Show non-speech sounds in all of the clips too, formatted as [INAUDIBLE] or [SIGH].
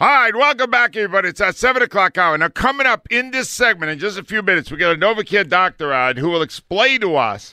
All right, welcome back, everybody. It's at 7 o'clock hour. Now, coming up in this segment in just a few minutes, we got a NovaCare doctor on who will explain to us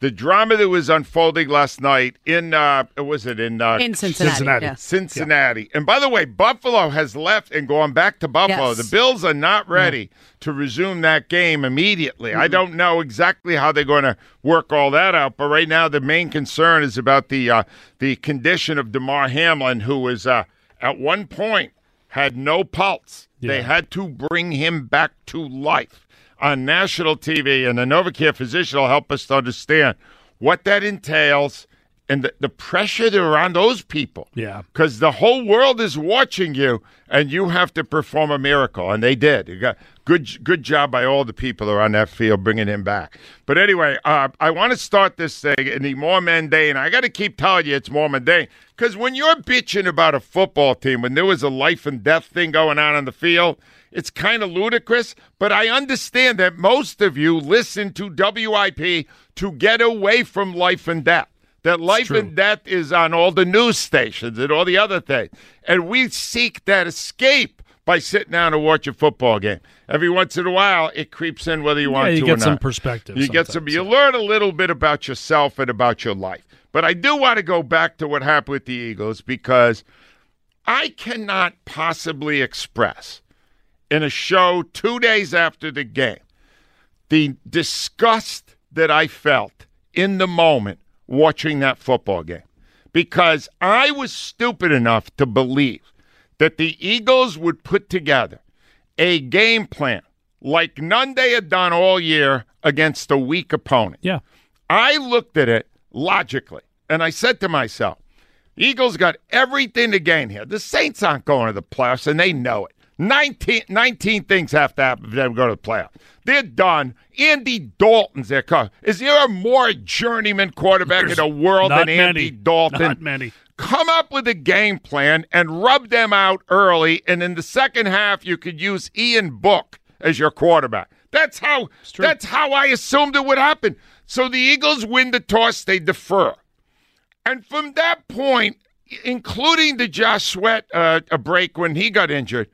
the drama that was unfolding last night in, uh, was it in, uh, In Cincinnati. Cincinnati. Yes. Cincinnati. And by the way, Buffalo has left and gone back to Buffalo. Yes. The Bills are not ready to resume that game immediately. I don't know exactly how they're going to work all that out, but right now the main concern is about the uh, the condition of Damar Hamlin, who was uh, at one point had no pulse. They had to bring him back to life on national TV, and the NovaCare physician will help us to understand what that entails and the, the pressure that are on those people. Yeah. Because the whole world is watching you, and you have to perform a miracle, and they did. You got good, good job by all the people that are on that field bringing him back. But anyway, uh, I want to start this thing in the more mundane. I got to keep telling you it's more mundane because when you're bitching about a football team, when there was a life and death thing going on on the field, it's kind of ludicrous. But I understand that most of you listen to WIP to get away from life and death that life and death is on all the news stations and all the other things. And we seek that escape by sitting down and watch a football game. Every once in a while, it creeps in whether you want you to get or some not. perspective You get some. You yeah. learn a little bit about yourself and about your life. But I do want to go back to what happened with the Eagles because I cannot possibly express in a show two days after the game the disgust that I felt in the moment watching that football game because I was stupid enough to believe that the Eagles would put together a game plan like none they had done all year against a weak opponent. Yeah. I looked at it logically and I said to myself, Eagles got everything to gain here. The Saints aren't going to the playoffs and they know it. 19, 19 things have to happen for them to go to the playoffs. They're done. Andy Dalton's their coach. Is there a more journeyman quarterback in the world than Andy. Dalton? Not many. Come up with a game plan and rub them out early, and in the second half you could use Ian Book as your quarterback. That's how that's how I assumed it would happen. So the Eagles win the toss, they defer. And from that point, including the Josh Sweat uh, a break when he got injured,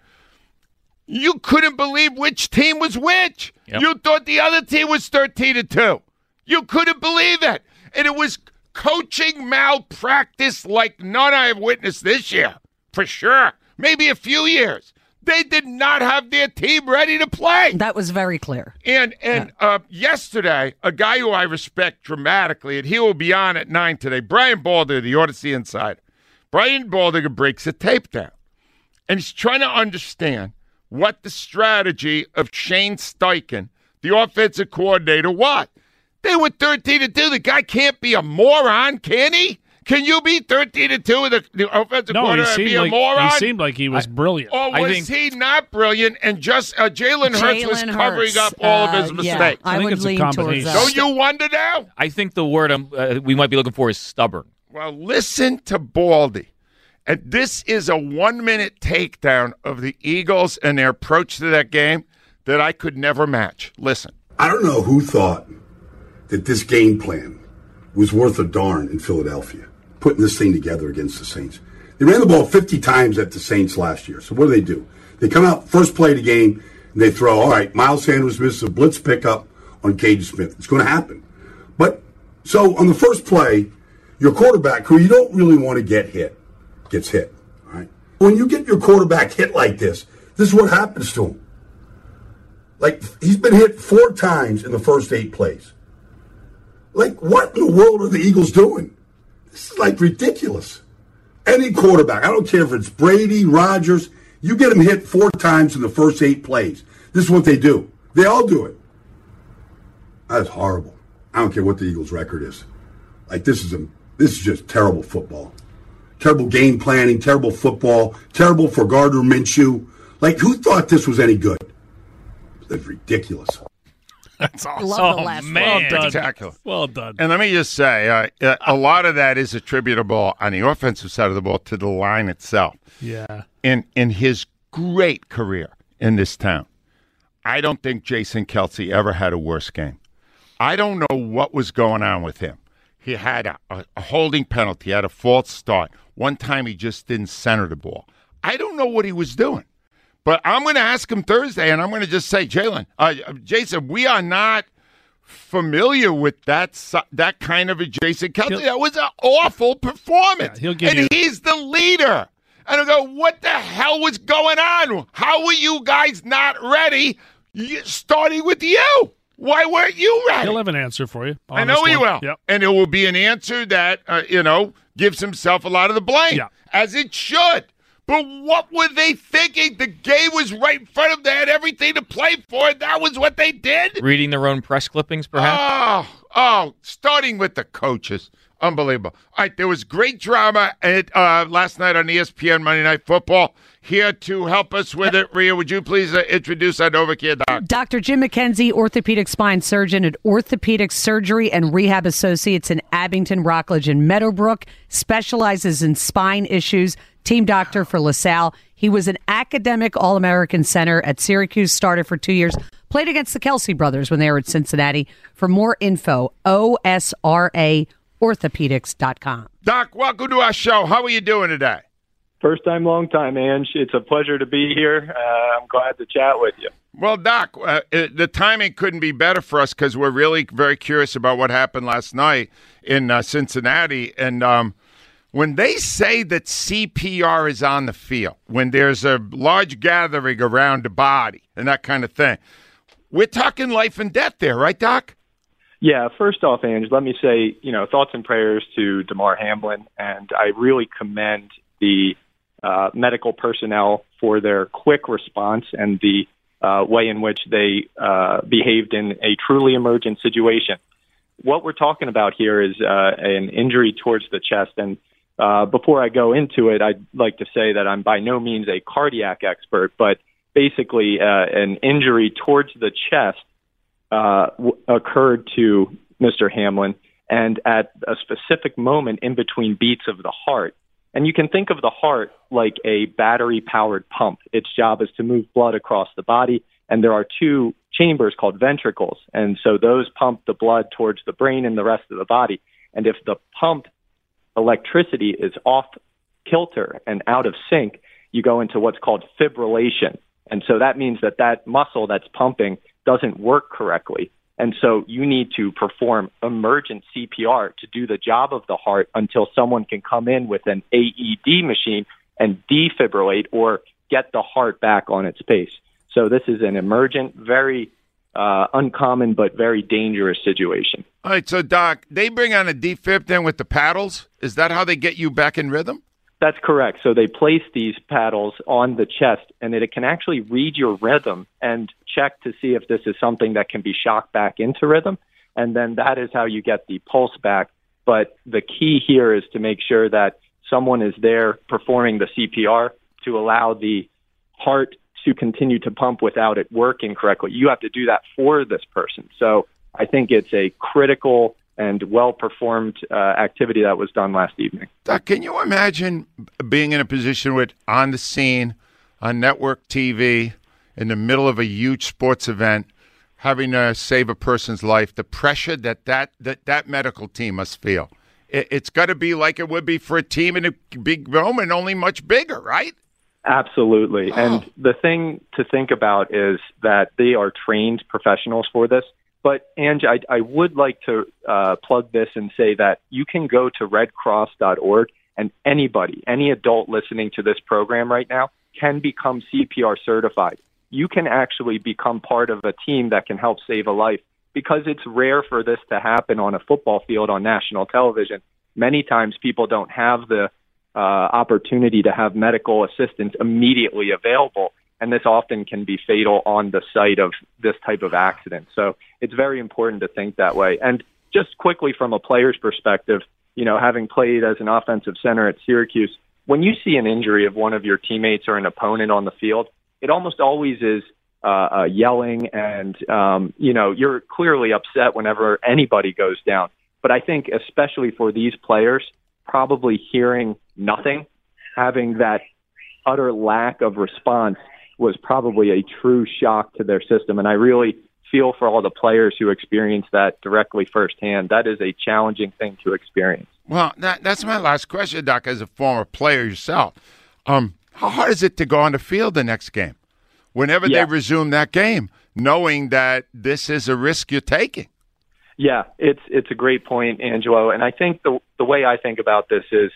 you couldn't believe which team was which. You thought the other team was 13 to 2. You couldn't believe it. And it was coaching malpractice like none I have witnessed this year, for sure. Maybe a few years. They did not have their team ready to play. That was very clear. And and uh, yesterday, a guy who I respect dramatically, and he will be on at nine today, Brian Balder, the Audacy Insider. Brian Baldinger breaks the tape down, and he's trying to understand what the strategy of Shane Steichen, the offensive coordinator, what they were thirteen to two. The guy can't be a moron, can he? Can you be thirteen to two with the, the offensive No, he coordinator and seemed be a like moron? he seemed like he was brilliant. Or I was think- he not brilliant and just uh, Jalen Hurts was Jalen covering Hurts, up all of his uh, yeah, mistakes? I, I think would it's a lean towards combination. that. Don't you wonder now? I think the word um, uh, we might be looking for is stubborn. Well, listen to Baldy. And this is a one minute takedown of the Eagles and their approach to that game that I could never match. Listen. I don't know who thought that this game plan was worth a darn in Philadelphia, putting this thing together against the Saints. They ran the ball 50 times at the Saints last year. So what do they do? They come out first play of the game and they throw, all right, Miles Sanders misses a blitz pickup on Cage Smith. It's going to happen. But so on the first play, your quarterback, who you don't really want to get hit, gets hit. Right. When you get your quarterback hit like this, this is what happens to him. Like he's been hit four times in the first eight plays. Like what in the world are the Eagles doing? This is like ridiculous. Any quarterback, I don't care if it's Brady, Rodgers, you get them hit four times in the first eight plays. This is what they do. They all do it. That's horrible. I don't care what the Eagles' record is. Like this is a this is just terrible football. Terrible game planning, terrible football, terrible for Gardner Minshew. Like who thought this was any good? That's ridiculous. That's awesome. Love the last man. Well done. Spectacular. Well done. And let me just say, uh, uh, a lot of that is attributable on the offensive side of the ball to the line itself. yeah. in in his great career in this town, I don't think Jason Kelce ever had a worse game. I don't know what was going on with him. He had a, a, a holding penalty, had a false start. One time he just didn't center the ball. I don't know what he was doing. But I'm going to ask him Thursday, and I'm going to just say, Jalen, uh, Jason, we are not familiar with that that kind of a Jason Kelce. He'll, that was an awful performance. Yeah, he'll give and you- he's the leader. And I go, what the hell was going on? How were you guys not ready? Starting with you. Why weren't you ready? He'll have an answer for you. I know he will. Yep. And it will be an answer that, uh, you know, gives himself a lot of the blame, Yeah. as it should. But what were they thinking? The game was right in front of them. They had everything to play for. And that was what they did. Reading their own press clippings, perhaps. Oh, oh, starting with the coaches. Unbelievable. All right, there was great drama at, uh, last night on ESPN Monday Night Football. Here to help us with it, Rhea, would you please uh, introduce our Novacare doc? Dr. Jim McKenzie, orthopedic spine surgeon at Orthopedic Surgery and Rehab Associates in Abington, Rockledge, and Meadowbrook, specializes in spine issues. Team doctor for LaSalle. He was an academic All American center at Syracuse, started for two years, played against the Kelce brothers when they were at Cincinnati. For more info, OSRA orthopedics.com. Doc, welcome to our show. How are you doing today? First time, long time, Ange. It's a pleasure to be here. Uh, I'm glad to chat with you. Well, Doc, uh, it, the timing couldn't be better for us because we're really very curious about what happened last night in uh, Cincinnati. And um, when they say that CPR is on the field, when there's a large gathering around the body and that kind of thing, we're talking life and death there, right, Doc? Yeah, first off, Ange, let me say, you know, thoughts and prayers to Damar Hamlin, and I really commend the uh, medical personnel for their quick response and the uh, way in which they uh, behaved in a truly emergent situation. What we're talking about here is uh, an injury towards the chest, and uh, before I go into it, I'd like to say that I'm by no means a cardiac expert, but basically uh, an injury towards the chest uh, w- occurred to Mr. Hamlin, and at a specific moment in between beats of the heart. And you can think of the heart like a battery powered pump. Its job is to move blood across the body, and there are two chambers called ventricles. And so those pump the blood towards the brain and the rest of the body. And if the pump electricity is off kilter and out of sync, you go into what's called fibrillation. And so that means that that muscle that's pumping doesn't work correctly. And so you need to perform emergent CPR to do the job of the heart until someone can come in with an AED machine and defibrillate or get the heart back on its pace. So this is an emergent, very uh, uncommon but very dangerous situation. All right, so Doc, they bring on a defib then with the paddles. Is that how they get you back in rhythm? That's correct. So they place these paddles on the chest, and it can actually read your rhythm and check to see if this is something that can be shocked back into rhythm. And then that is how you get the pulse back. But the key here is to make sure that someone is there performing the CPR to allow the heart to continue to pump without it working correctly. You have to do that for this person. So I think it's a critical and well performed uh, activity that was done last evening. Doc, can you imagine being in a position with on the scene on network TV in the middle of a huge sports event, having to save a person's life? The pressure that that that, that medical team must feel. It, it's got to be like it would be for a team in a big moment, only much bigger, right? Absolutely. And the thing to think about is that they are trained professionals for this. But Ange, I, I would like to uh, plug this and say that you can go to redcross.org and anybody, any adult listening to this program right now, can become CPR certified. You can actually become part of a team that can help save a life because it's rare for this to happen on a football field on national television. Many times people don't have the uh, opportunity to have medical assistance immediately available and this often can be fatal on the site of this type of accident. So it's very important to think that way. And just quickly from a player's perspective, you know, having played as an offensive center at Syracuse, when you see an injury of one of your teammates or an opponent on the field, it almost always is uh, uh, yelling and, um, you know, you're clearly upset whenever anybody goes down. But I think especially for these players, probably hearing nothing, having that utter lack of response was probably a true shock to their system. And I really feel for all the players who experience that directly firsthand. That is a challenging thing to experience. Well, that, that's my last question, Doc. As a former player yourself, um, How hard is it to go on the field the next game? Whenever Yeah. they resume that game, knowing that this is a risk you're taking. Yeah, it's it's a great point, Angelo. And I think the the way I think about this is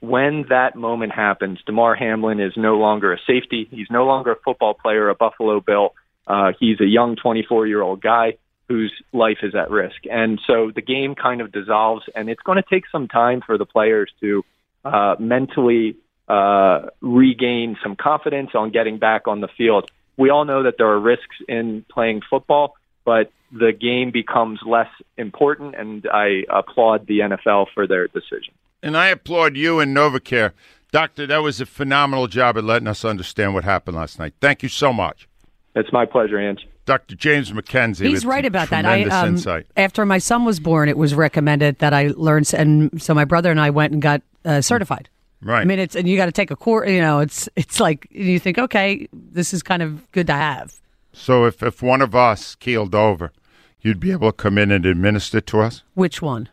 when that moment happens, Damar Hamlin is no longer a safety. He's no longer a football player, a Buffalo Bill. Uh, he's a young 24 year old guy whose life is at risk. And so the game kind of dissolves, and it's going to take some time for the players to uh, mentally uh, regain some confidence on getting back on the field. We all know that there are risks in playing football, but the game becomes less important, and I applaud the NFL for their decision. And I applaud you and Novacare. Doctor, that was a phenomenal job at letting us understand what happened last night. Thank you so much. It's my pleasure, Ange. Dr. James McKenzie. He's with right about that. I tremendous um, insight. after my son was born, it was recommended that I learn, and so my brother and I went and got uh, certified. Right. I mean, it's and you got to take a course. You know, it's it's like you think, okay, this is kind of good to have. So if, if one of us keeled over, you'd be able to come in and administer to us? Which one?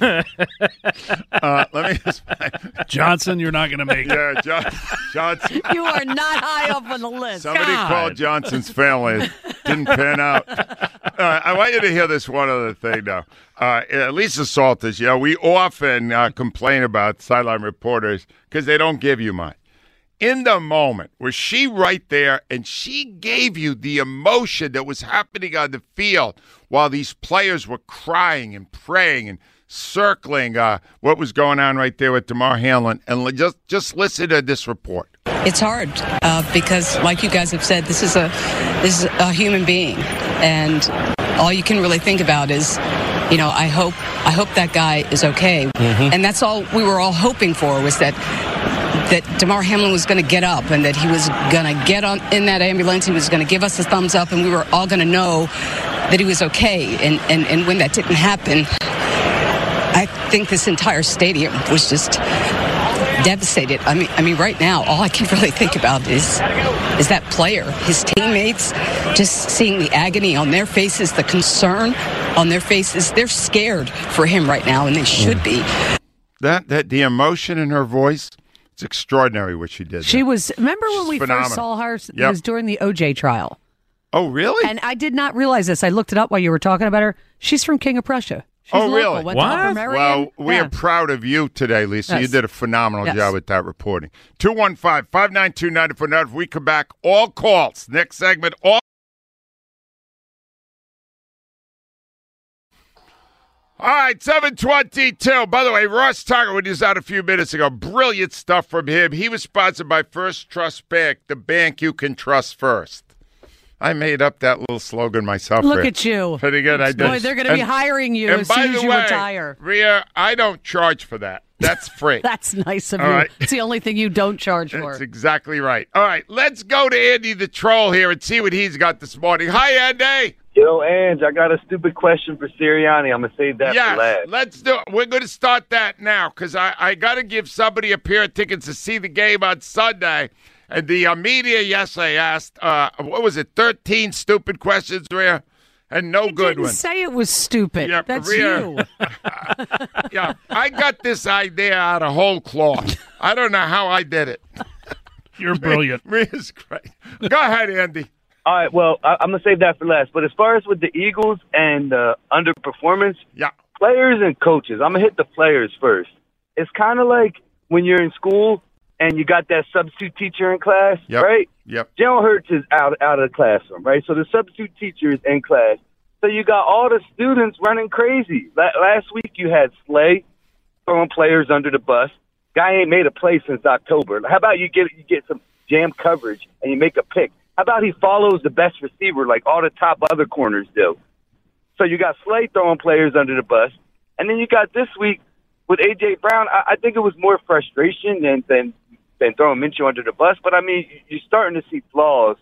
[LAUGHS] Uh, let me just. [LAUGHS] Johnson, you're not going to make it. yeah, John, Johnson. [LAUGHS] you are not high up on the list. Somebody God. called Johnson's family. It didn't pan out. Uh, I want you to hear this one other thing, though. Uh, Lisa Salters, you know, we often uh, complain about sideline reporters because they don't give you much. In the moment, was she right there and she gave you the emotion that was happening on the field while these players were crying and praying and circling uh, what was going on right there with Damar Hamlin. And just, just listen to this report. It's hard uh, because, like you guys have said, this is a this is a human being, and all you can really think about is, you know, I hope I hope that guy is okay, and that's all we were all hoping for was that that Damar Hamlin was going to get up and that he was going to get on in that ambulance. He was going to give us a thumbs up, and we were all going to know that he was okay. And and and when that didn't happen, I think this entire stadium was just devastated. I mean, I mean, right now, all I can [LAUGHS] really think about is is that player, his teammates, just seeing the agony on their faces, the concern on their faces. They're scared for him right now, and they should be. That that the emotion in her voice, it's extraordinary what she did. She there. was. Remember when we phenomenal. first saw her? It Yep. was during the OJ trial, Oh, really? and I did not realize this. I looked it up while you were talking about her. She's from King of Prussia. She's Oh, local, really? Went What? Well, we Yeah. are proud of you today, Lisa. You did a phenomenal Yes. job with that reporting. 215 592 9400. If we come back, all calls. Next segment, all. All right, 722. By the way, Ross Tucker, when he was out a few minutes ago, brilliant stuff from him. He was sponsored by First Trust Bank, the bank you can trust first. I made up that little slogan myself. Look Rhea. at you. Pretty good. I did. Boy, they're going to be hiring you and as by soon the as you way, retire. Rhea, I don't charge for that. That's [LAUGHS] free. That's nice of All you. right. It's the only thing you don't charge for. That's exactly right. All right, let's go to Andy the Troll here and see what he's got this morning. Hi, Andy. Yo, Ange, I got a stupid question for Sirianni. I'm gonna save that for last. let's do it. We're going to start that now because I, I got to give somebody a pair of tickets to see the game on Sunday. And the uh, media yesterday asked, uh, what was it, 13 stupid questions, Rhea? And no I good didn't ones. say it was stupid. Yeah, That's Maria. you. [LAUGHS] yeah, I got this idea out of whole cloth. I don't know how I did it. [LAUGHS] You're brilliant. [LAUGHS] Rhea's great. Go ahead, Andy. All right, well, I, I'm gonna save that for last. But as far as with the Eagles and uh, underperformance, Yeah. players and coaches, I'm gonna hit the players first. It's kind of like when you're in school and you got that substitute teacher in class, Yep. right? Yep. Jalen Hurts is out out of the classroom, right? So the substitute teacher is in class. So you got all the students running crazy. La- last week you had Slay throwing players under the bus. Guy ain't made a play since October. How about you get you get some jam coverage and you make a pick? How about he follows the best receiver like all the top other corners do? So you got Slay throwing players under the bus, and then you got this week with AJ Brown. I, I think it was more frustration than than than throwing Minshew under the bus. But I mean, you're starting to see flaws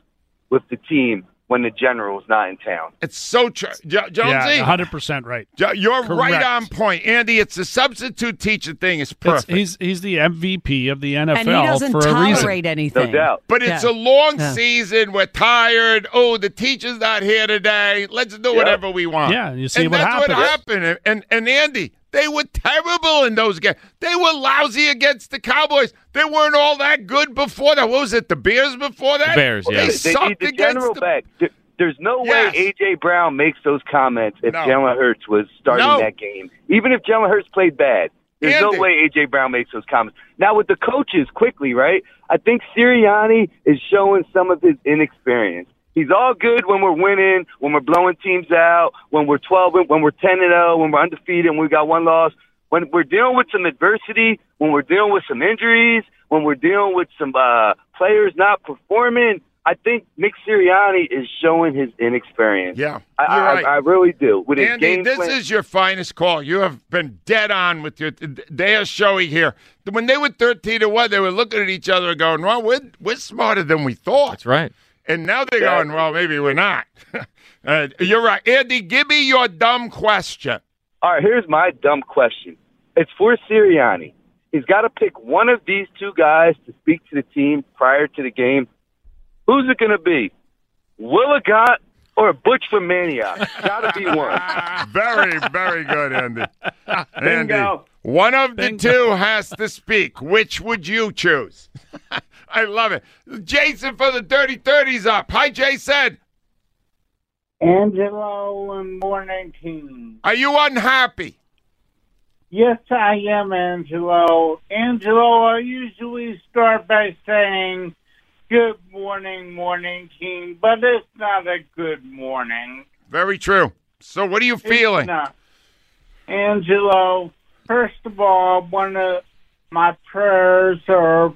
with the team when the general's not in town. It's so true. Jo- Jonesy, Yeah, 100% right. Jo- you're right on point. Andy, it's the substitute teacher thing is It's, perfect. he's he's the MVP of the NFL and he doesn't for a reason. tolerate anything. No doubt. but it's Yeah. a long Yeah. season. We're tired. Oh, the teacher's not here today. Let's do whatever we want. Yeah, you see and what that's what happened. And, and and Andy, they were terrible in those games. They were lousy against the Cowboys. They weren't all that good before that. What was it? The Bears before that? The Bears, yeah. They, They, they sucked the against general the- back. There's no Yes. way AJ Brown makes those comments if No. Jalen Hurts was starting No. that game. Even if Jalen Hurts played bad, there's Andy. no way AJ Brown makes those comments. Now with the coaches, quickly, right? I think Sirianni is showing some of his inexperience. He's all good when we're winning, when we're blowing teams out, when we're 12, when we're 10 and 0, when we're undefeated, and we got one loss. When we're dealing with some adversity, when we're dealing with some injuries, when we're dealing with some uh, players not performing, I think Nick Sirianni is showing his inexperience. Yeah, I, you're I, right. I really do. With Andy, game this plan, is your finest call. You have been dead on with your. They are showing here. When they were thirteen to one, they were looking at each other and going, "Well, we're we're smarter than we thought." That's right. And now they're going, "Well, maybe we're not." [LAUGHS] uh, you're right, Andy. Give me your dumb question. All right, here's my dumb question. It's for Sirianni. He's got to pick one of these two guys to speak to the team prior to the game. Who's it going to be? Willigott or Butch from Maniac? got to be one. [LAUGHS] Very, very good, Andy. [LAUGHS] Andy, Bingo. one of the two has to speak. Which would you choose? [LAUGHS] I love it. Jason for the Dirty Thirties up. Hi, Jason. Angelo and Morning Team. Are you unhappy? Yes, I am, Angelo. Angelo, I usually start by saying, Good morning, Morning Team, but it's not a good morning. Very true. So, what are you feeling? Angelo, first of all, one of my prayers are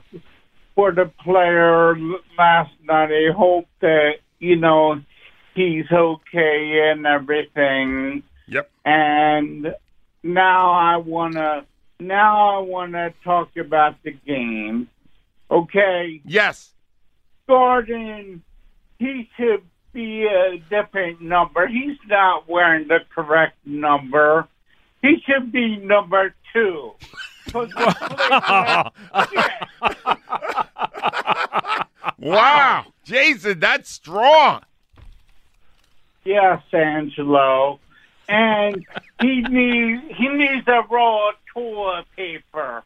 for the player last night. I hope that, you know, he's okay and everything. Yep. And now I wanna now I wanna talk about the game. Okay. Yes. Gordon, he should be a different number. He's not wearing the correct number. He should be number two. [LAUGHS] Wow. Jason, that's strong. Yes, Angelo. And he needs he needs a roll of toilet paper.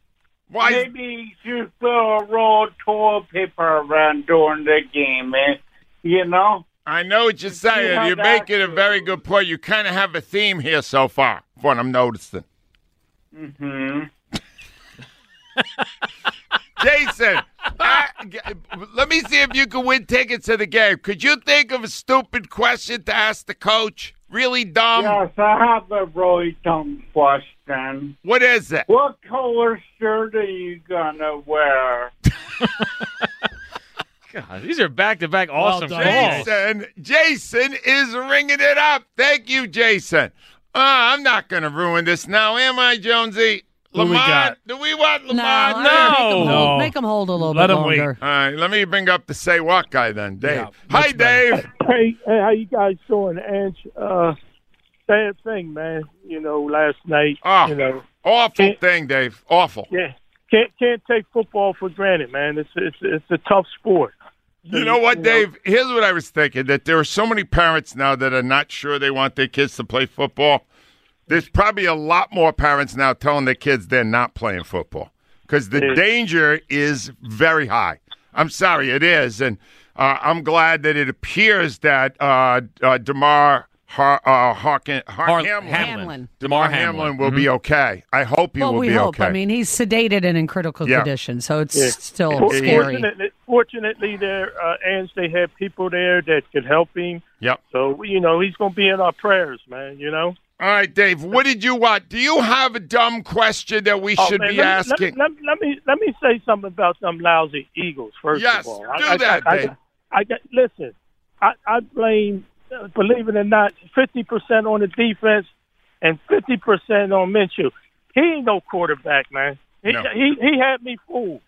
Why? Maybe should throw a roll of toilet paper around during the game. eh? You know? I know what you're saying. You're making a very good point. You kind of have a theme here so far, what I'm noticing. Mm-hmm. [LAUGHS] Jason, I- let me see if you can win tickets to the game. Could you think of a stupid question to ask the coach? Really dumb? Yes, I have a really dumb question. What is it? What color shirt are you gonna wear? [LAUGHS] God, these are back to back awesome done, calls. Jason, Jason is ringing it up. Thank you, Jason. Uh, I'm not going to ruin this now, am I, Jonesy? Who we Lamont, got? do we want No, Lamont? I- no. Make them hold, No. make 'em hold a little Let bit 'em wait. longer. All right, let me bring up the say what guy then, Dave. Yeah, Hi, much better. Dave. Hey, hey, how you guys doing, Ange? Uh, sad thing, man. You know, last night. Oh. You know, Awful Can't- thing, Dave. Awful. yeah, can't can't take football for granted, man. It's it's it's a tough sport. You know what, Dave? Here's what I was thinking: that there are so many parents now that are not sure they want their kids to play football. There's probably a lot more parents now telling their kids they're not playing football because the Yeah. danger is very high. I'm sorry, it is, and uh, I'm glad that it appears that uh, uh, Damar Har- uh, Harkin, Har- Har- Hamlin, Hamlin. Damar Hamlin. Hamlin will be okay. I hope he Well, will we be hope. okay. I mean, he's sedated and in critical Yeah. condition, so it's Yeah. still For- scary. Fortunately, fortunately, there, uh, Ange, they have people there that could help him. yep. So you know, he's gonna be in our prayers, man. You know. All right, Dave. What did you want? Do you have a dumb question that we Oh, should man, be let asking? Let, let, let me let me say something about them lousy Eagles first Yes, of all. do I, that, I, Dave. I, I listen. I, I blame, uh, believe it or not, fifty percent on the defense and fifty percent on Minshew. He ain't no quarterback, man. He No. he, he had me fooled.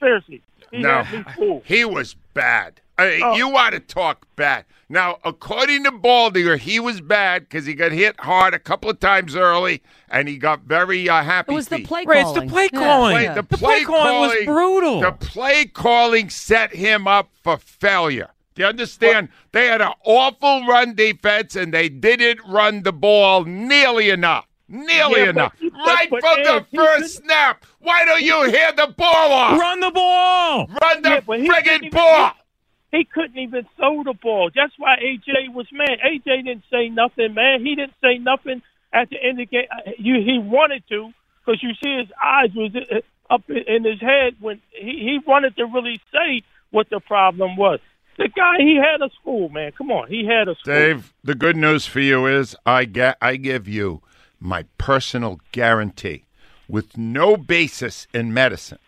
Seriously, he No, had me fooled. he was bad. I Oh. You want to talk bad. Now, according to Baldinger, he was bad because he got hit hard a couple of times early, and he got very uh, happy. It was the feet. play Right, it's calling. the play Yeah, calling. Play- yeah. the The play play calling was brutal. The play calling set him up for failure. Do you understand? They had an awful run defense, and they didn't run the ball nearly enough. Nearly Yeah, enough. but- right but from the Ed, first couldn't- snap. Why don't you hear the ball off? Run the ball. Run the Yeah, but he couldn't friggin' even- ball. He couldn't even throw the ball. That's why AJ was mad. AJ didn't say nothing, man. He didn't say nothing at the end of the game. Uh, he wanted to because you see his eyes was uh, up in his head when he, he wanted to really say what the problem was. The guy, he had a school, man. Come on, he had a school. Dave, the good news for you is I get I give you my personal guarantee with no basis in medicine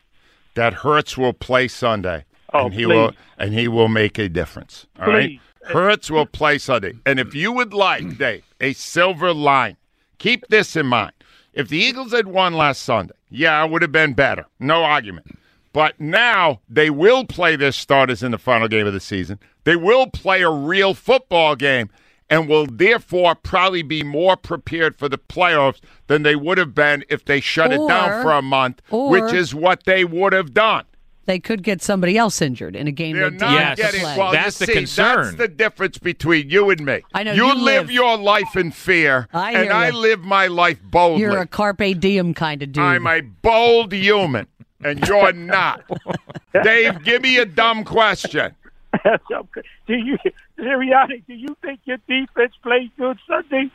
that Hurts will play Sunday Oh, and he please. will and he will make a difference. All right, Please. Hurts will play Sunday. And if you would like, [CLEARS THROAT] Dave, a silver line, keep this in mind. If the Eagles had won last Sunday, yeah, it would have been better. No argument. But now they will play their starters in the final game of the season. They will play a real football game and will therefore probably be more prepared for the playoffs than they would have been if they shut it down for a month, or- which is what they would have done. They could get somebody else injured in a game They're they not didn't have to getting well. That's you the see, concern. That's the difference between you and me. I know, you, you live live- your life in fear, I and hear I live my life boldly. You're a carpe diem kind of dude. I'm a bold human, and you're not. [LAUGHS] Dave, give me a dumb question. [LAUGHS] do you, Sirianni, do you think your defense played good Sunday?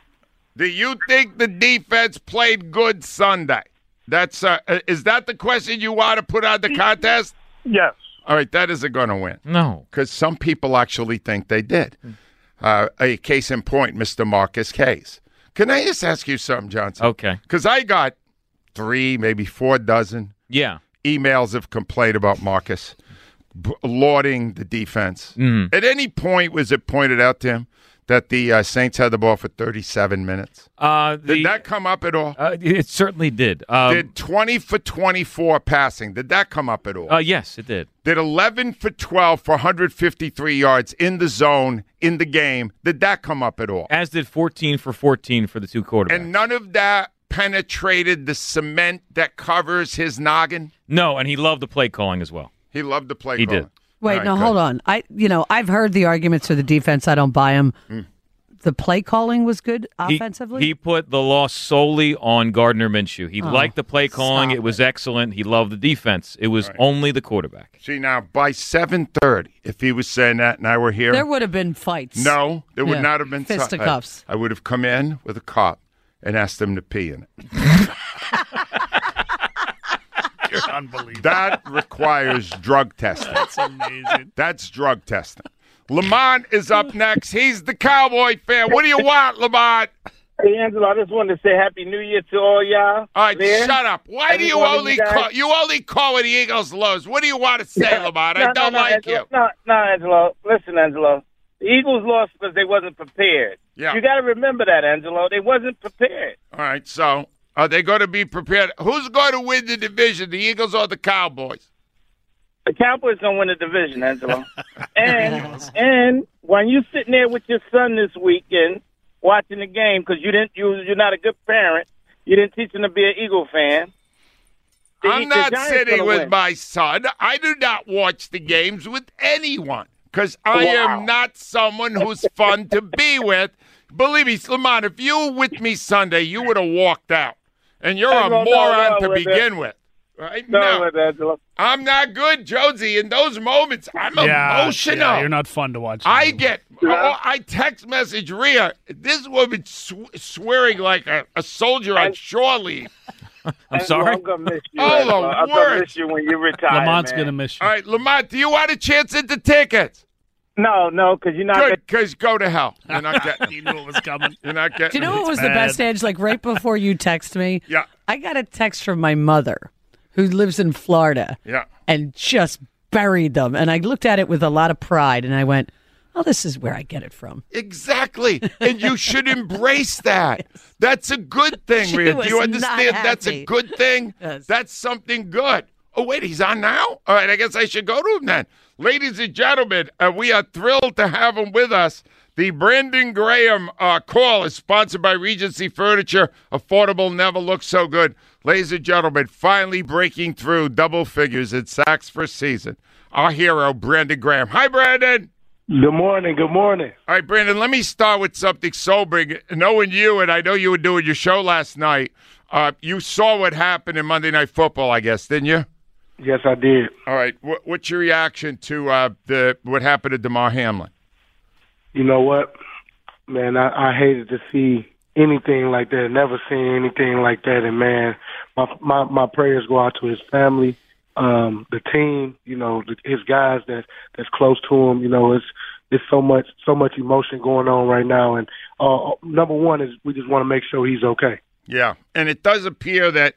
Do you think the defense played good Sunday? That's uh, uh, is that the question you want to put on the contest? Yes. All right, that isn't going to win. No. because some people actually think they did. Uh, a case in point, Mr. Marcus Case. Can I just ask you something, Johnson? Okay. Because I got three, maybe four dozen Yeah. emails of complaint about Marcus, b- lauding the defense. Mhm. At any point, was it pointed out to him that the uh, Saints had the ball for 37 minutes? Uh, the, Did that come up at all? uh, it certainly did. Um, did 20 for 24 passing? Did that come up at all? uh, yes, it did. did 11 for 12 for 153 yards in the zone in the game. Did that come up at all? As did 14 for 14 for the two quarterbacks. And none of that penetrated the cement that covers his noggin. no, and he loved the play calling as well. He loved to play. He calling. did. Wait, All right, no, good. hold on. I, you know, I've heard the arguments for the defense. I don't buy them. Hmm. The play calling was good offensively. He, put the loss solely on Gardner Minshew. He Oh, liked the play calling. stop It was excellent. He loved the defense. It was only the quarterback. See now, by 7:30, if he was saying that and I were here, there would have been fights. no, there would Yeah. not have been fights. Fisticuffs. I, I would have come in with a cop and asked them to pee in it. [LAUGHS] You're [LAUGHS] unbelievable. That requires drug testing. That's amazing. That's drug testing. Lamont is up next. He's the Cowboy fan. What do you want, Lamont? Hey, Angelo, I just wanted to say Happy New Year to all y'all. All right, there. shut up. Why do you only you call you only call when the Eagles lose? What do you want to [LAUGHS] say, No, Lamont? no, I don't no, like Angelo, you. No, no, Angelo. Listen, Angelo. The Eagles lost because they wasn't prepared. Yeah. You got to remember that, Angelo. They wasn't prepared. All right, so are they going to be prepared? Who's going to win the division, the Eagles or the Cowboys? The Cowboys gonna win the division, Angelo. [LAUGHS] and and when you sitting there with your son this weekend watching the game because you didn't you you're not a good parent. You didn't teach him to be an Eagle fan. I'm not sitting with win. my son. I do not watch the games with anyone because I Wow. am not someone who's fun to be with. Believe me, Lamont, if you were with me Sunday, you would have walked out. And you're a No, no, no, moron to with begin with. Right? No, with I'm not good, Josie. In those moments, I'm yeah, emotional. yeah, you're not fun to watch. I get. Oh, I text message Rhea. This woman sw- swearing like a, a soldier on shore leave. [LAUGHS] I'm Angelo, sorry. I'm gonna miss you. Oh, the Angelo. I'm gonna miss you when you retire. Lamont's man. gonna miss you. All right, Lamont, do you want a chance at the tickets? No, no, because you're not. Good, because go to hell. You're not [LAUGHS] getting. you knew it was coming. You're not getting. Do you know what it. was the best edge? Like right before you text me, Yeah, I got a text from my mother, who lives in Florida, yeah. and just buried them. And I looked at it with a lot of pride, and I went, "Oh, this is where I get it from." Exactly, [LAUGHS] and you should embrace that. That's a good thing, She Rhea. Do was you not understand? That's a good thing. Yes. That's something good. Oh wait, he's on now. All right, I guess I should go to him then. Ladies and gentlemen, uh, we are thrilled to have him with us. The Brandon Graham uh, call is sponsored by Regency Furniture. Affordable never looks so good. Ladies and gentlemen, finally breaking through double figures in sacks for season. Our hero, Brandon Graham. Hi, Brandon. Good morning. Good morning. All right, Brandon, let me start with something sobering. Knowing you, and I know you were doing your show last night, uh, you saw what happened in Monday Night Football, I guess, didn't you? Yes, I did. All right. What, what's your reaction to uh, the what happened to Damar Hamlin? You know what, man? I, I hated to see anything like that. Never seen anything like that. And man, my my, my prayers go out to his family um, the team, you know, the, his guys that that's close to him. You know, it's it's so much so much emotion going on right now. And uh, number one is we just want to make sure he's okay. Yeah, and it does appear that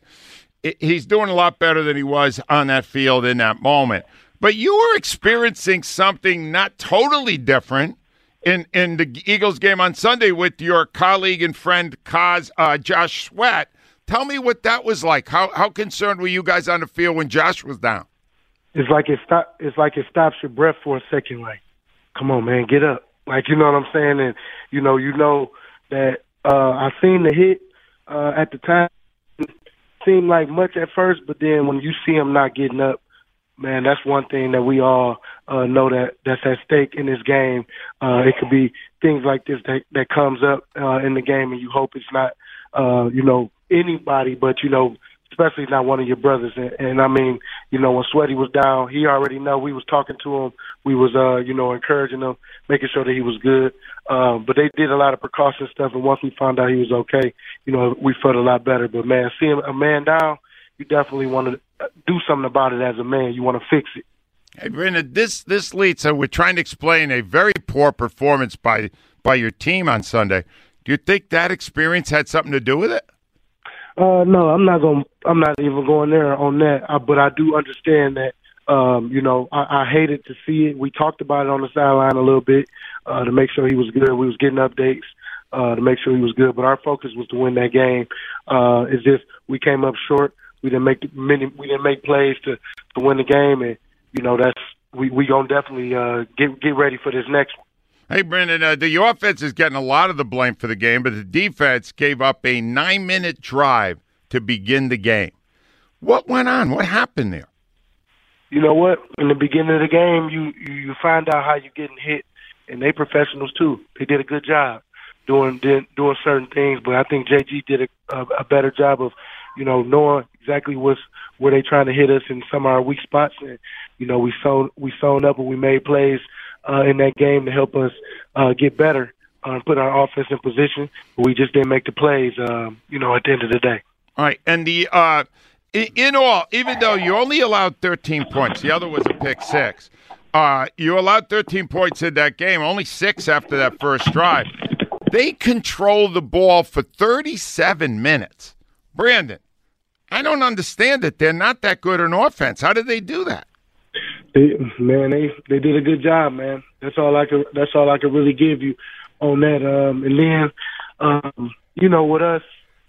he's doing a lot better than he was on that field in that moment. But you were experiencing something not totally different in in the Eagles game on Sunday with your colleague and friend Kaz uh, Josh Sweat Tell me what that was like. How how concerned were you guys on the field when Josh was down? It's like it stop. It's like it stops your breath for a second. Like, come on, man, get up. Like you know what I'm saying? And you know, you know that uh I seen the hit uh at the time. Seemed like much at first, but then when you see him not getting up, man, that's one thing that we all uh, know that that's at stake in this game. Uh, it could be things like this that that comes up uh, in the game, and you hope it's not, uh, you know, anybody, but you know, especially not one of your brothers. And, and I mean, you know, when Sweaty was down, he already know we was talking to him. We was, uh, you know, encouraging him, making sure that he was good. Um, but they did a lot of precaution stuff, and once we found out he was okay, you know, we felt a lot better. But man, seeing a man down, you definitely want to do something about it as a man. You want to fix it. Hey, Brenda, this this leads. So we're trying to explain a very poor performance by by your team on Sunday. Do you think that experience had something to do with it? Uh, no, I'm not going. I'm not even going there on that. Uh, but I do understand that. Um, you know, I, I hated to see it. We talked about it on the sideline a little bit uh, to make sure he was good. We was getting updates uh, to make sure he was good. But our focus was to win that game. Uh, it's just we came up short. We didn't make many. We didn't make plays to to win the game, and you know that's we we gonna definitely uh, get get ready for this next one. Hey, Brendan, uh, the offense is getting a lot of the blame for the game, but the defense gave up a nine minute drive to begin the game. What went on? What happened there? You know what? In the beginning of the game, you you, find out how you're getting hit, and they professionals too. They did a good job doing doing certain things, but I think JG did a, a, a better job of, you know, knowing exactly what's where they trying to hit us in some of our weak spots, and you know we sewn we sewn up and we made plays uh, in that game to help us uh, get better uh, and put our offense in position. We just didn't make the plays, um, you know, at the end of the day. All right, and the uh, in all, even though you only allowed 13 points, the other was a pick six. Uh, you allowed 13 points in that game, only six after that first drive. They controlled the ball for 37 minutes. Brandon, I don't understand it. They're not that good in offense. How did they do that? They, man, they they did a good job, man. That's all I could. That's all I could really give you on that. Um, and then, um, you know, with us,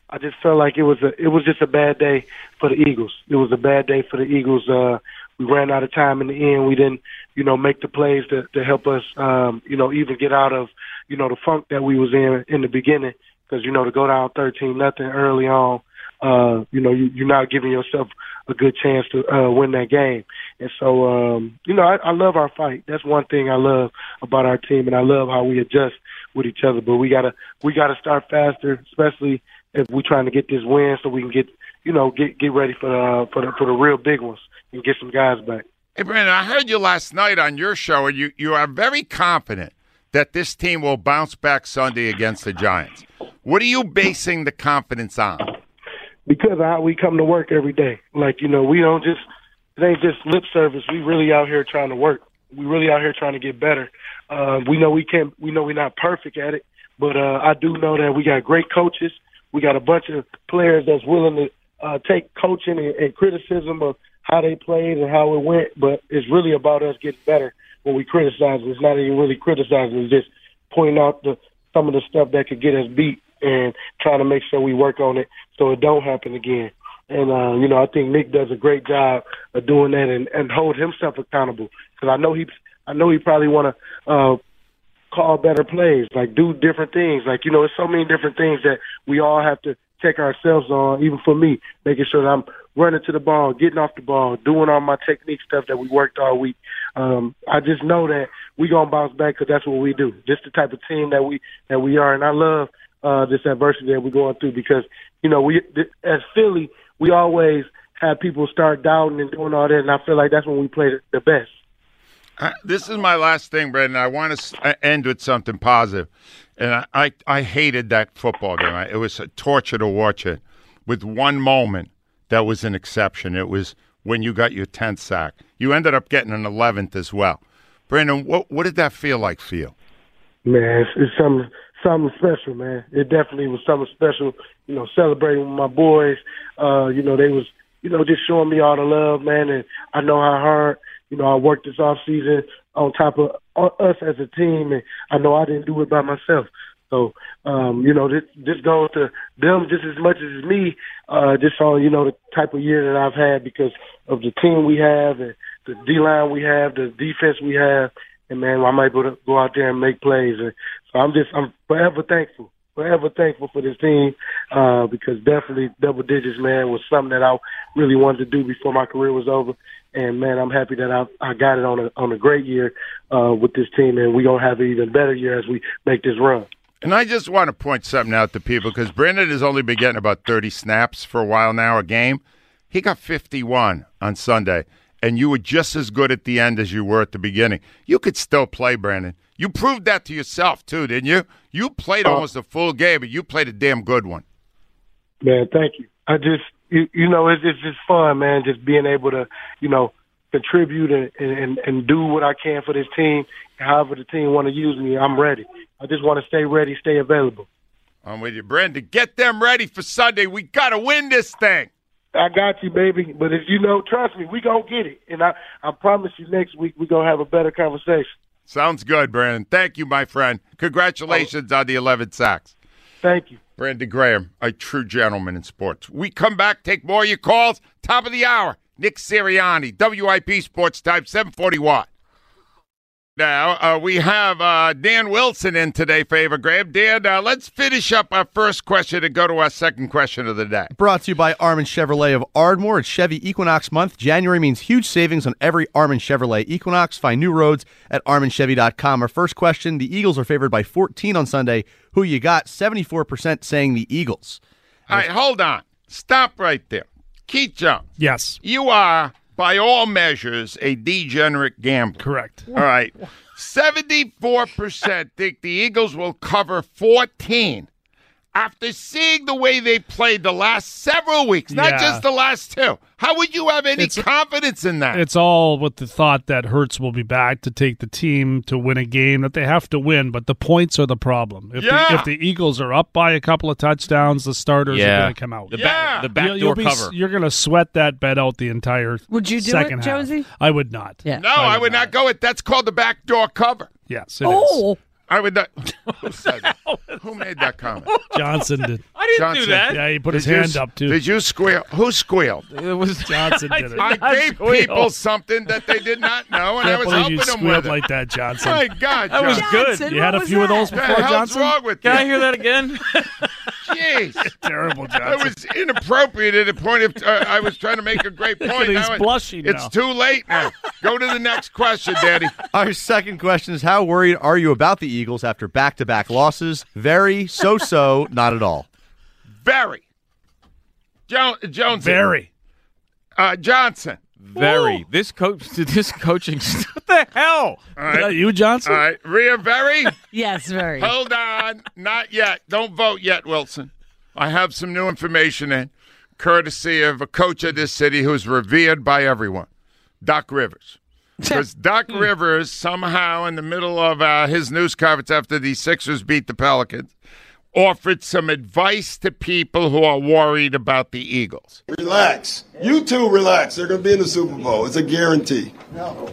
I just felt like it was a it was just a bad day for the Eagles. It was a bad day for the Eagles. Uh, we ran out of time in the end. We didn't, you know, make the plays to to help us, um, you know, even get out of, you know, the funk that we was in in the beginning. Because you know, to go down thirteen nothing early on, uh, you know, you, you're not giving yourself a good chance to uh, win that game. And so, um, you know, I, I love our fight. That's one thing I love about our team, and I love how we adjust with each other. But we gotta we gotta start faster, especially if we're trying to get this win, so we can get you know get get ready for the for the for the real big ones and get some guys back. Hey, Brandon, I heard you last night on your show, and you you are very confident that this team will bounce back Sunday against the Giants. What are you basing the confidence on? Because of how we come to work every day. Like, you know, we don't just, it ain't just lip service. We really out here trying to work. We really out here trying to get better. Uh, we know we can't, we know we're not perfect at it, but, uh, I do know that we got great coaches. We got a bunch of players that's willing to, uh, take coaching and, and criticism of how they played and how it went, but it's really about us getting better when we criticize. It's not even really criticizing. It's just pointing out the, some of the stuff that could get us beat and trying to make sure we work on it so it don't happen again. And uh, you know, I think Nick does a great job of doing that and, and hold himself accountable because I know he, I know he probably want to uh, call better plays, like do different things. Like you know, there's so many different things that we all have to check ourselves on. Even for me, making sure that I'm running to the ball, getting off the ball, doing all my technique stuff that we worked all week. Um, I just know that we gonna bounce back because that's what we do. Just the type of team that we that we are, and I love uh, this adversity that we're going through because you know we as Philly we always have people start doubting and doing all that, and I feel like that's when we play the best. This is my last thing, Brendan. I want to uh, end with something positive. And I, I, I hated that football game. It was a torture to watch it. With one moment, that was an exception. It was when you got your 10th sack. You ended up getting an 11th as well. Brandon, what, what did that feel like for you? Man, it's, it's something something special, man. It definitely was something special. You know, celebrating with my boys. Uh, you know, they was you know just showing me all the love, man. And I know how hard you know I worked this off season on top of us as a team, and I know I didn't do it by myself. So, um, you know, this, this goes to them just as much as me, uh, just on, you know, the type of year that I've had because of the team we have and the D line we have, the defense we have. And man, I'm able to go out there and make plays. And so I'm just, I'm forever thankful, forever thankful for this team, uh, because definitely double digits, man, was something that I really wanted to do before my career was over. And man, I'm happy that I, I got it on a, on a great year, uh, with this team. And going to have an even better year as we make this run. And I just want to point something out to people because Brandon has only been getting about 30 snaps for a while now a game. He got 51 on Sunday, and you were just as good at the end as you were at the beginning. You could still play, Brandon. You proved that to yourself, too, didn't you? You played Uh, almost a full game, but you played a damn good one. Man, thank you. I just, you, you know, it's, it's just fun, man, just being able to, you know, contribute and, and, and do what I can for this team. However the team want to use me, I'm ready. I just want to stay ready, stay available. I'm with you, Brandon. Get them ready for Sunday. We got to win this thing. I got you, baby. But if you know, trust me, we gonna get it. And I, I promise you, next week we gonna have a better conversation. Sounds good, Brandon. Thank you, my friend. Congratulations on the 11 sacks. Thank you. Brandon Graham, a true gentleman in sports. We come back, take more of your calls. Top of the hour, Nick Sirianni, WIP Sports Time 740 Watt. Now, uh, we have uh, Dan Wilson in today, Favor Graham. Dan, uh, let's finish up our first question and go to our second question of the day. Brought to you by Armin Chevrolet of Ardmore. It's Chevy Equinox month. January means huge savings on every Armin Chevrolet Equinox. Find new roads at arminchevy.com. Our first question The Eagles are favored by 14 on Sunday. Who you got? 74% saying the Eagles. All right, hold on. Stop right there. Keith Jones. Yes. You are, by all measures, a degenerate gambler. Correct. All right. 74% think the Eagles will cover 14 after seeing the way they played the last several weeks, not Yeah. just the last two. How would you have any It's- confidence in that? It's all with the thought that Hurts will be back to take the team to win a game that they have to win, but the points are the problem. If, Yeah. the, if the Eagles are up by a couple of touchdowns, the starters Yeah. are going to come out. The, Yeah. back, the back You'll- you'll door be- cover. You're going to sweat that bet out the entire Would you do it, second half. Jonesy? I would not. Yeah. no, I would not go with that's called the backdoor cover. Yes, it is. Oh! I would not. Who said that? Who made that comment? [LAUGHS] Johnson did. I didn't Johnson. do that. Yeah, he put his Did you hand s- up too. Did you squeal? Who squealed? It was [LAUGHS] Johnson did it. I not gave squeal. people something that they did not know, and I Can't was believe helping you them squealed with it. like that, Johnson. My God, That was John. good. Johnson, You had what a was few of that? those What the before, hell's Johnson. wrong with Can you? I hear that again? [LAUGHS] Jeez. Terrible, That Johnson. was inappropriate at the point of uh, I was trying to make a great point. He's Now it- blushing It's now. too late now. Go to the next question, Daddy. Our second question is How worried are you about the Eagles after back to back losses? Very, so so, [LAUGHS] not at all. Very. Jo- Jones. Very. Uh, Johnson. Very. This coach. [LAUGHS] This coaching. What the hell? All Is that you, Johnson? All right. Rhea, very. [LAUGHS] yes, very. Hold on. Not yet. Don't vote yet, Wilson. I have some new information in, courtesy of a coach of this city who's revered by everyone, Doc Rivers. Because Doc Rivers, somehow in the middle of uh, his news conference after the Sixers beat the Pelicans, offered some advice to people who are worried about the Eagles. Relax. You two relax. They're going to be in the Super Bowl. It's a guarantee. No.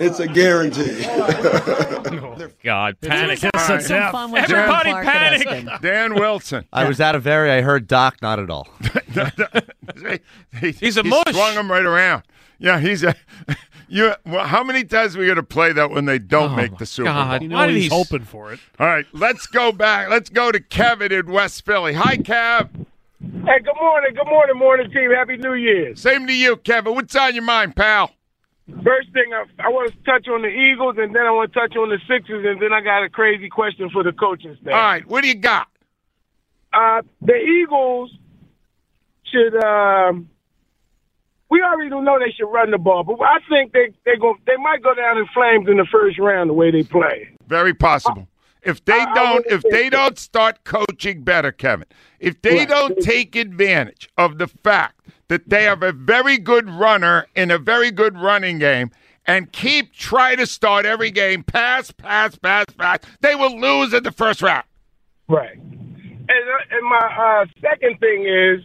It's a guarantee. [LAUGHS] God, panic. Kiss All of right. death. Fun with Everybody John Clark and panic. Dan Wilson. I was at a very, I heard Doc, not at all. [LAUGHS] he, He's a he mush. swung him right around. Yeah, he's a. [LAUGHS] You, well, how many times are we going to play that when they don't Oh, make the Super God. Bowl? You know Why did he's he- hoping for it. All right, let's go back. Let's go to Kevin in West Philly. Hi, Kev. Hey, good morning, good morning, morning team. Happy New Year. Same to you, Kevin. What's on your mind, pal? First thing, I, I want to touch on the Eagles, and then I want to touch on the Sixers, and then I got a crazy question for the coaching staff. All right, what do you got? Uh, the Eagles should. Um, we already know they should run the ball, but I think they they go they might go down in flames in the first round the way they play. Very possible. If they I- don't, if they don't start coaching better, Kevin, if they Right. don't take advantage of the fact that they have a very good runner in a very good running game and keep try to start every game pass, pass, pass, pass, they will lose in the first round. Right. And, uh, and my uh, second thing is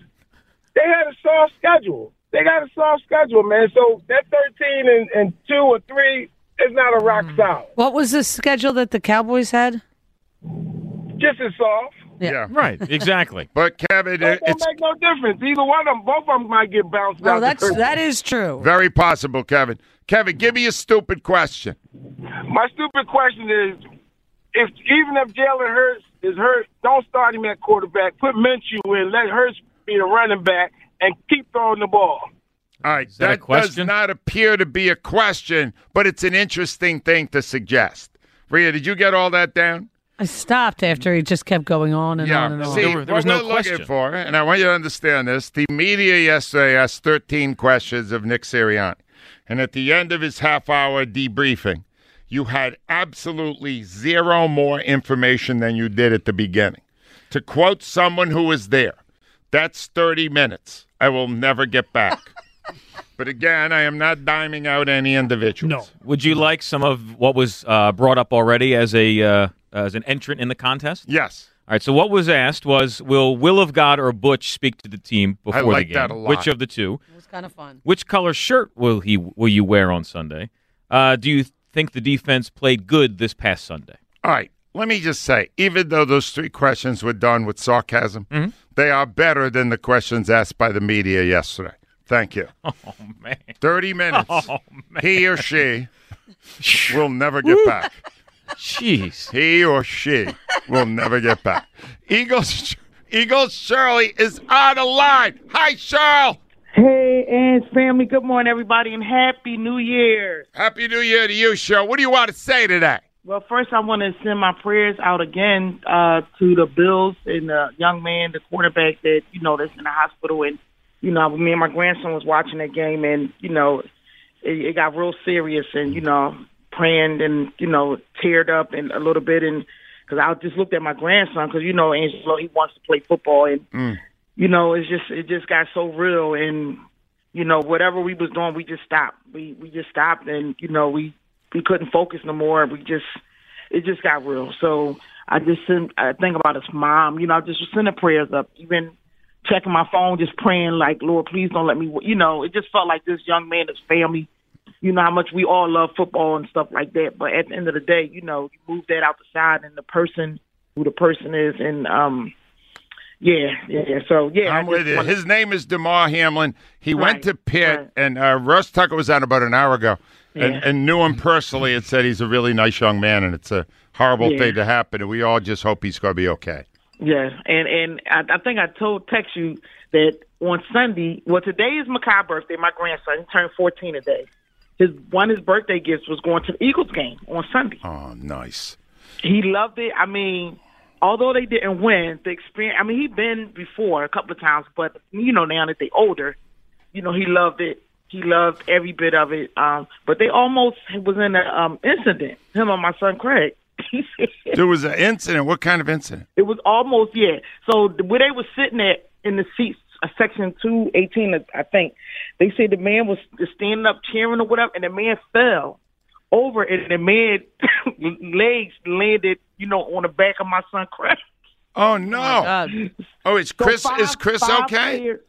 they had a soft schedule. They got a soft schedule, man. So that 13 and, and 2 or 3 is not a rock mm. solid. What was the schedule that the Cowboys had? Just as soft. Yeah, Right, exactly. [LAUGHS] But Kevin, That it- don't it's make no difference. Either one of them, both of them might get bounced out. That's that is true. very possible, Kevin. Kevin, give me a stupid question. My stupid question is, if even if Jalen Hurts is hurt, don't start him at quarterback. Put Minshew in. Let Hurts be the running back and keep throwing the ball. All right, that a that, does not appear to be a question, but it's an interesting thing to suggest. Rhea, did you get all that down? I stopped after he just kept going on and on and on. See, There were- there was what no we're looking question. for, and I want you to understand this: the media yesterday asked 13 questions of Nick Sirianni, and at the end of his half-hour debriefing, you had absolutely zero more information than you did at the beginning. To quote someone who was there, "That's 30 minutes. I will never get back." [LAUGHS] but again, I am not diming out any individuals. No. Would you like some of what was uh, brought up already as a uh, as an entrant in the contest? Yes. All right. So what was asked was, will Will of God or Butch speak to the team before like the game? that a lot. Which of the two? It was kind of fun. Which color shirt will he will you wear on Sunday? Uh, do you think the defense played good this past Sunday? All right. Let me just say, even though those three questions were done with sarcasm, they are better than the questions asked by the media yesterday. Thank you. [LAUGHS] Oh man. 30 minutes. Oh man. He or she [LAUGHS] will never get back. Jeez. He or she will never get back. Eagles Eagles Shirley is on the line. Hi, Cheryl. Hey, and family. Good morning, everybody, and happy New Year. Happy New Year to you, Cheryl. What do you want to say today? Well, first, I want to send my prayers out again uh, to the Bills and the young man, the quarterback that you know that's in the hospital. And you know, me and my grandson was watching that game, and you know, it, it got real serious. And you know, praying and you know, teared up and a little bit, and because I just looked at my grandson because you know, Angelo he wants to play football, and you know, it's just it just got so real, and you know, whatever we was doing, we just stopped. We we just stopped, and you know, we we couldn't focus no more. We just it just got real. So I just send, I think about his mom. You know, I just was sending prayers up, even checking my phone, just praying like, Lord, please don't let me. You know, it just felt like this young man, his family. You know how much we all love football and stuff like that. But at the end of the day, you know, you move that out the side, and the person who the person is, and um, yeah, yeah. So yeah, I'm with you. His name is Damar Hamlin. He went to Pitt, right. and uh, Ross Tucker was on about an hour ago, Yeah. and knew him personally and said he's a really nice young man, and it's a horrible Yeah. thing to happen, and we all just hope he's going to be okay. Yeah, and and I, I think I told text you that on Sunday. Well, today is Makai's birthday. My grandson he turned fourteen today. His one of his birthday gifts was going to the Eagles game on Sunday. Oh, nice. He loved it. I mean, although they didn't win, the experience. I mean, he'd been before a couple of times, but you know now that they're older, you know he loved it. He loved every bit of it. Um, but they almost was in an um, incident. Him and my son Craig. [LAUGHS] There was an incident. What kind of incident? It was almost yeah. So where they were sitting at in the seats, uh, section two eighteen, I think. They said the man was standing up cheering or whatever, and the man fell over, and the man [COUGHS] legs landed, you know, on the back of my son Craig. Oh no! Oh, is Chris So five- is Chris okay? players-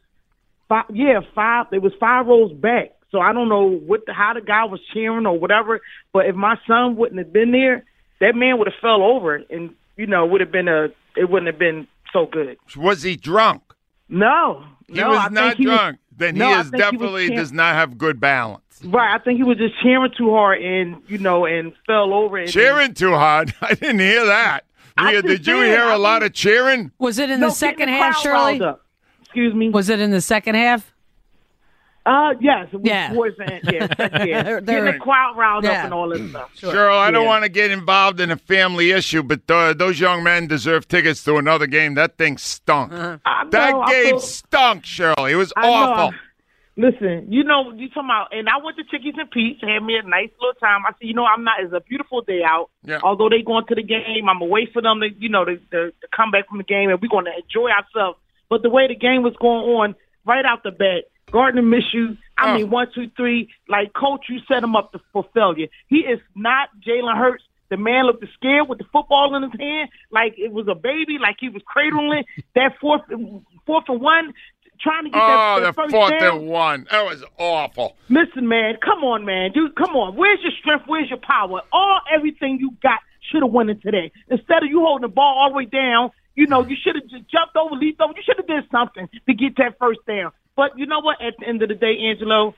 five, yeah, five. It was five rows back. So I don't know what the, how the guy was cheering or whatever. But if my son wouldn't have been there, that man would have fell over, and you know, would have been a. It wouldn't have been so good. Was he drunk? No, He no, was I think not he was- drunk. then no, he I is think he definitely cheer- does not have good balance. Right, I think he was just cheering too hard and you know and fell over. And Cheering too hard. [LAUGHS] I didn't hear that. I Rhea, did you did. hear I a lot of cheering? Was it in No, the second the half, crowd Shirley? Riled up. Excuse me. Was it in the second half? Uh, yes, [LAUGHS] it was Yeah. towards the end. Yes, yeah. Getting the crowd riled Yeah. up and all that stuff. Cheryl, I don't want to get involved in a family issue, but uh, those young men deserve tickets to another game. That thing stunk. I That know, I game feel- stunk, Cheryl. It was I know. awful. Listen, you know, you talking about, and I went to Chickies and Pete's, had me a nice little time. I said, you know, I'm not. It's a beautiful day out. Yeah. Although they going to the game, I'm away for them to, you know, to, to, to come back from the game, and we're going to enjoy ourselves. But the way the game was going on, right out the bat, Gardner Minshew. I Oh. mean, one, two, three. Like, coach, you set him up to, for failure. He is not Jalen Hurts. The man looked scared with the football in his hand, like it was a baby, like he was cradling [LAUGHS] that fourth, fourth and one, trying to get Oh, that, that the first fourth down. and one. That was awful. Listen, man, come on, man, dude, come on. Where's your strength? Where's your power? All everything you got should have won it today. Instead of you holding the ball all the way down, you know, you should have just jumped over, leaped over. You should have did something to get that first down. But you know what? At the end of the day, Angelo,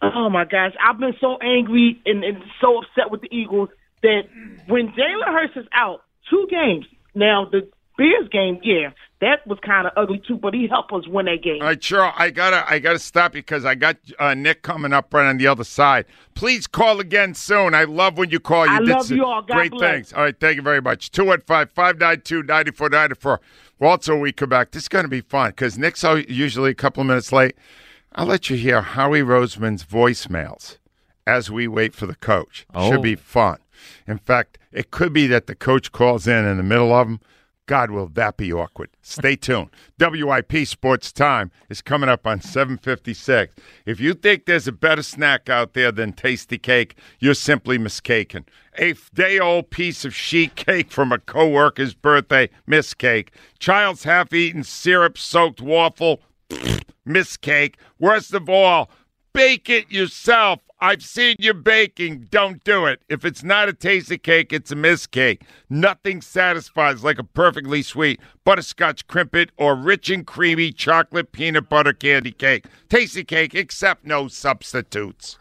oh my gosh, I've been so angry and, and so upset with the Eagles that when Jalen Hurts is out, two games. Now the Bears game, yeah, that was kind of ugly too, but he helped us win that game. All right, Cheryl, I gotta, I gotta stop because I got uh, Nick coming up right on the other side. Please call again soon. I love when you call. You I did love you all. God great bless. things. All right, thank you very much. Two one five five nine two ninety four ninety four. Well, also, we come back. This is going to be fun because Nick's al- usually a couple of minutes late. I'll let you hear Howie Roseman's voicemails as we wait for the coach. Oh. Should be fun. In fact, it could be that the coach calls in in the middle of them. God, will that be awkward? Stay tuned. WIP Sports Time is coming up on 756. If you think there's a better snack out there than Tastykake, you're simply miscaken. A day-old piece of sheet cake from a coworker's birthday, miss cake. Child's half-eaten syrup-soaked waffle, [SNIFFS] miss cake. Worst of all, bake it yourself. I've seen you baking. Don't do it. If it's not a Tastykake, it's a miss cake. Nothing satisfies like a perfectly sweet butterscotch crimpet or rich and creamy chocolate peanut butter candy cake. Tastykake, except no substitutes.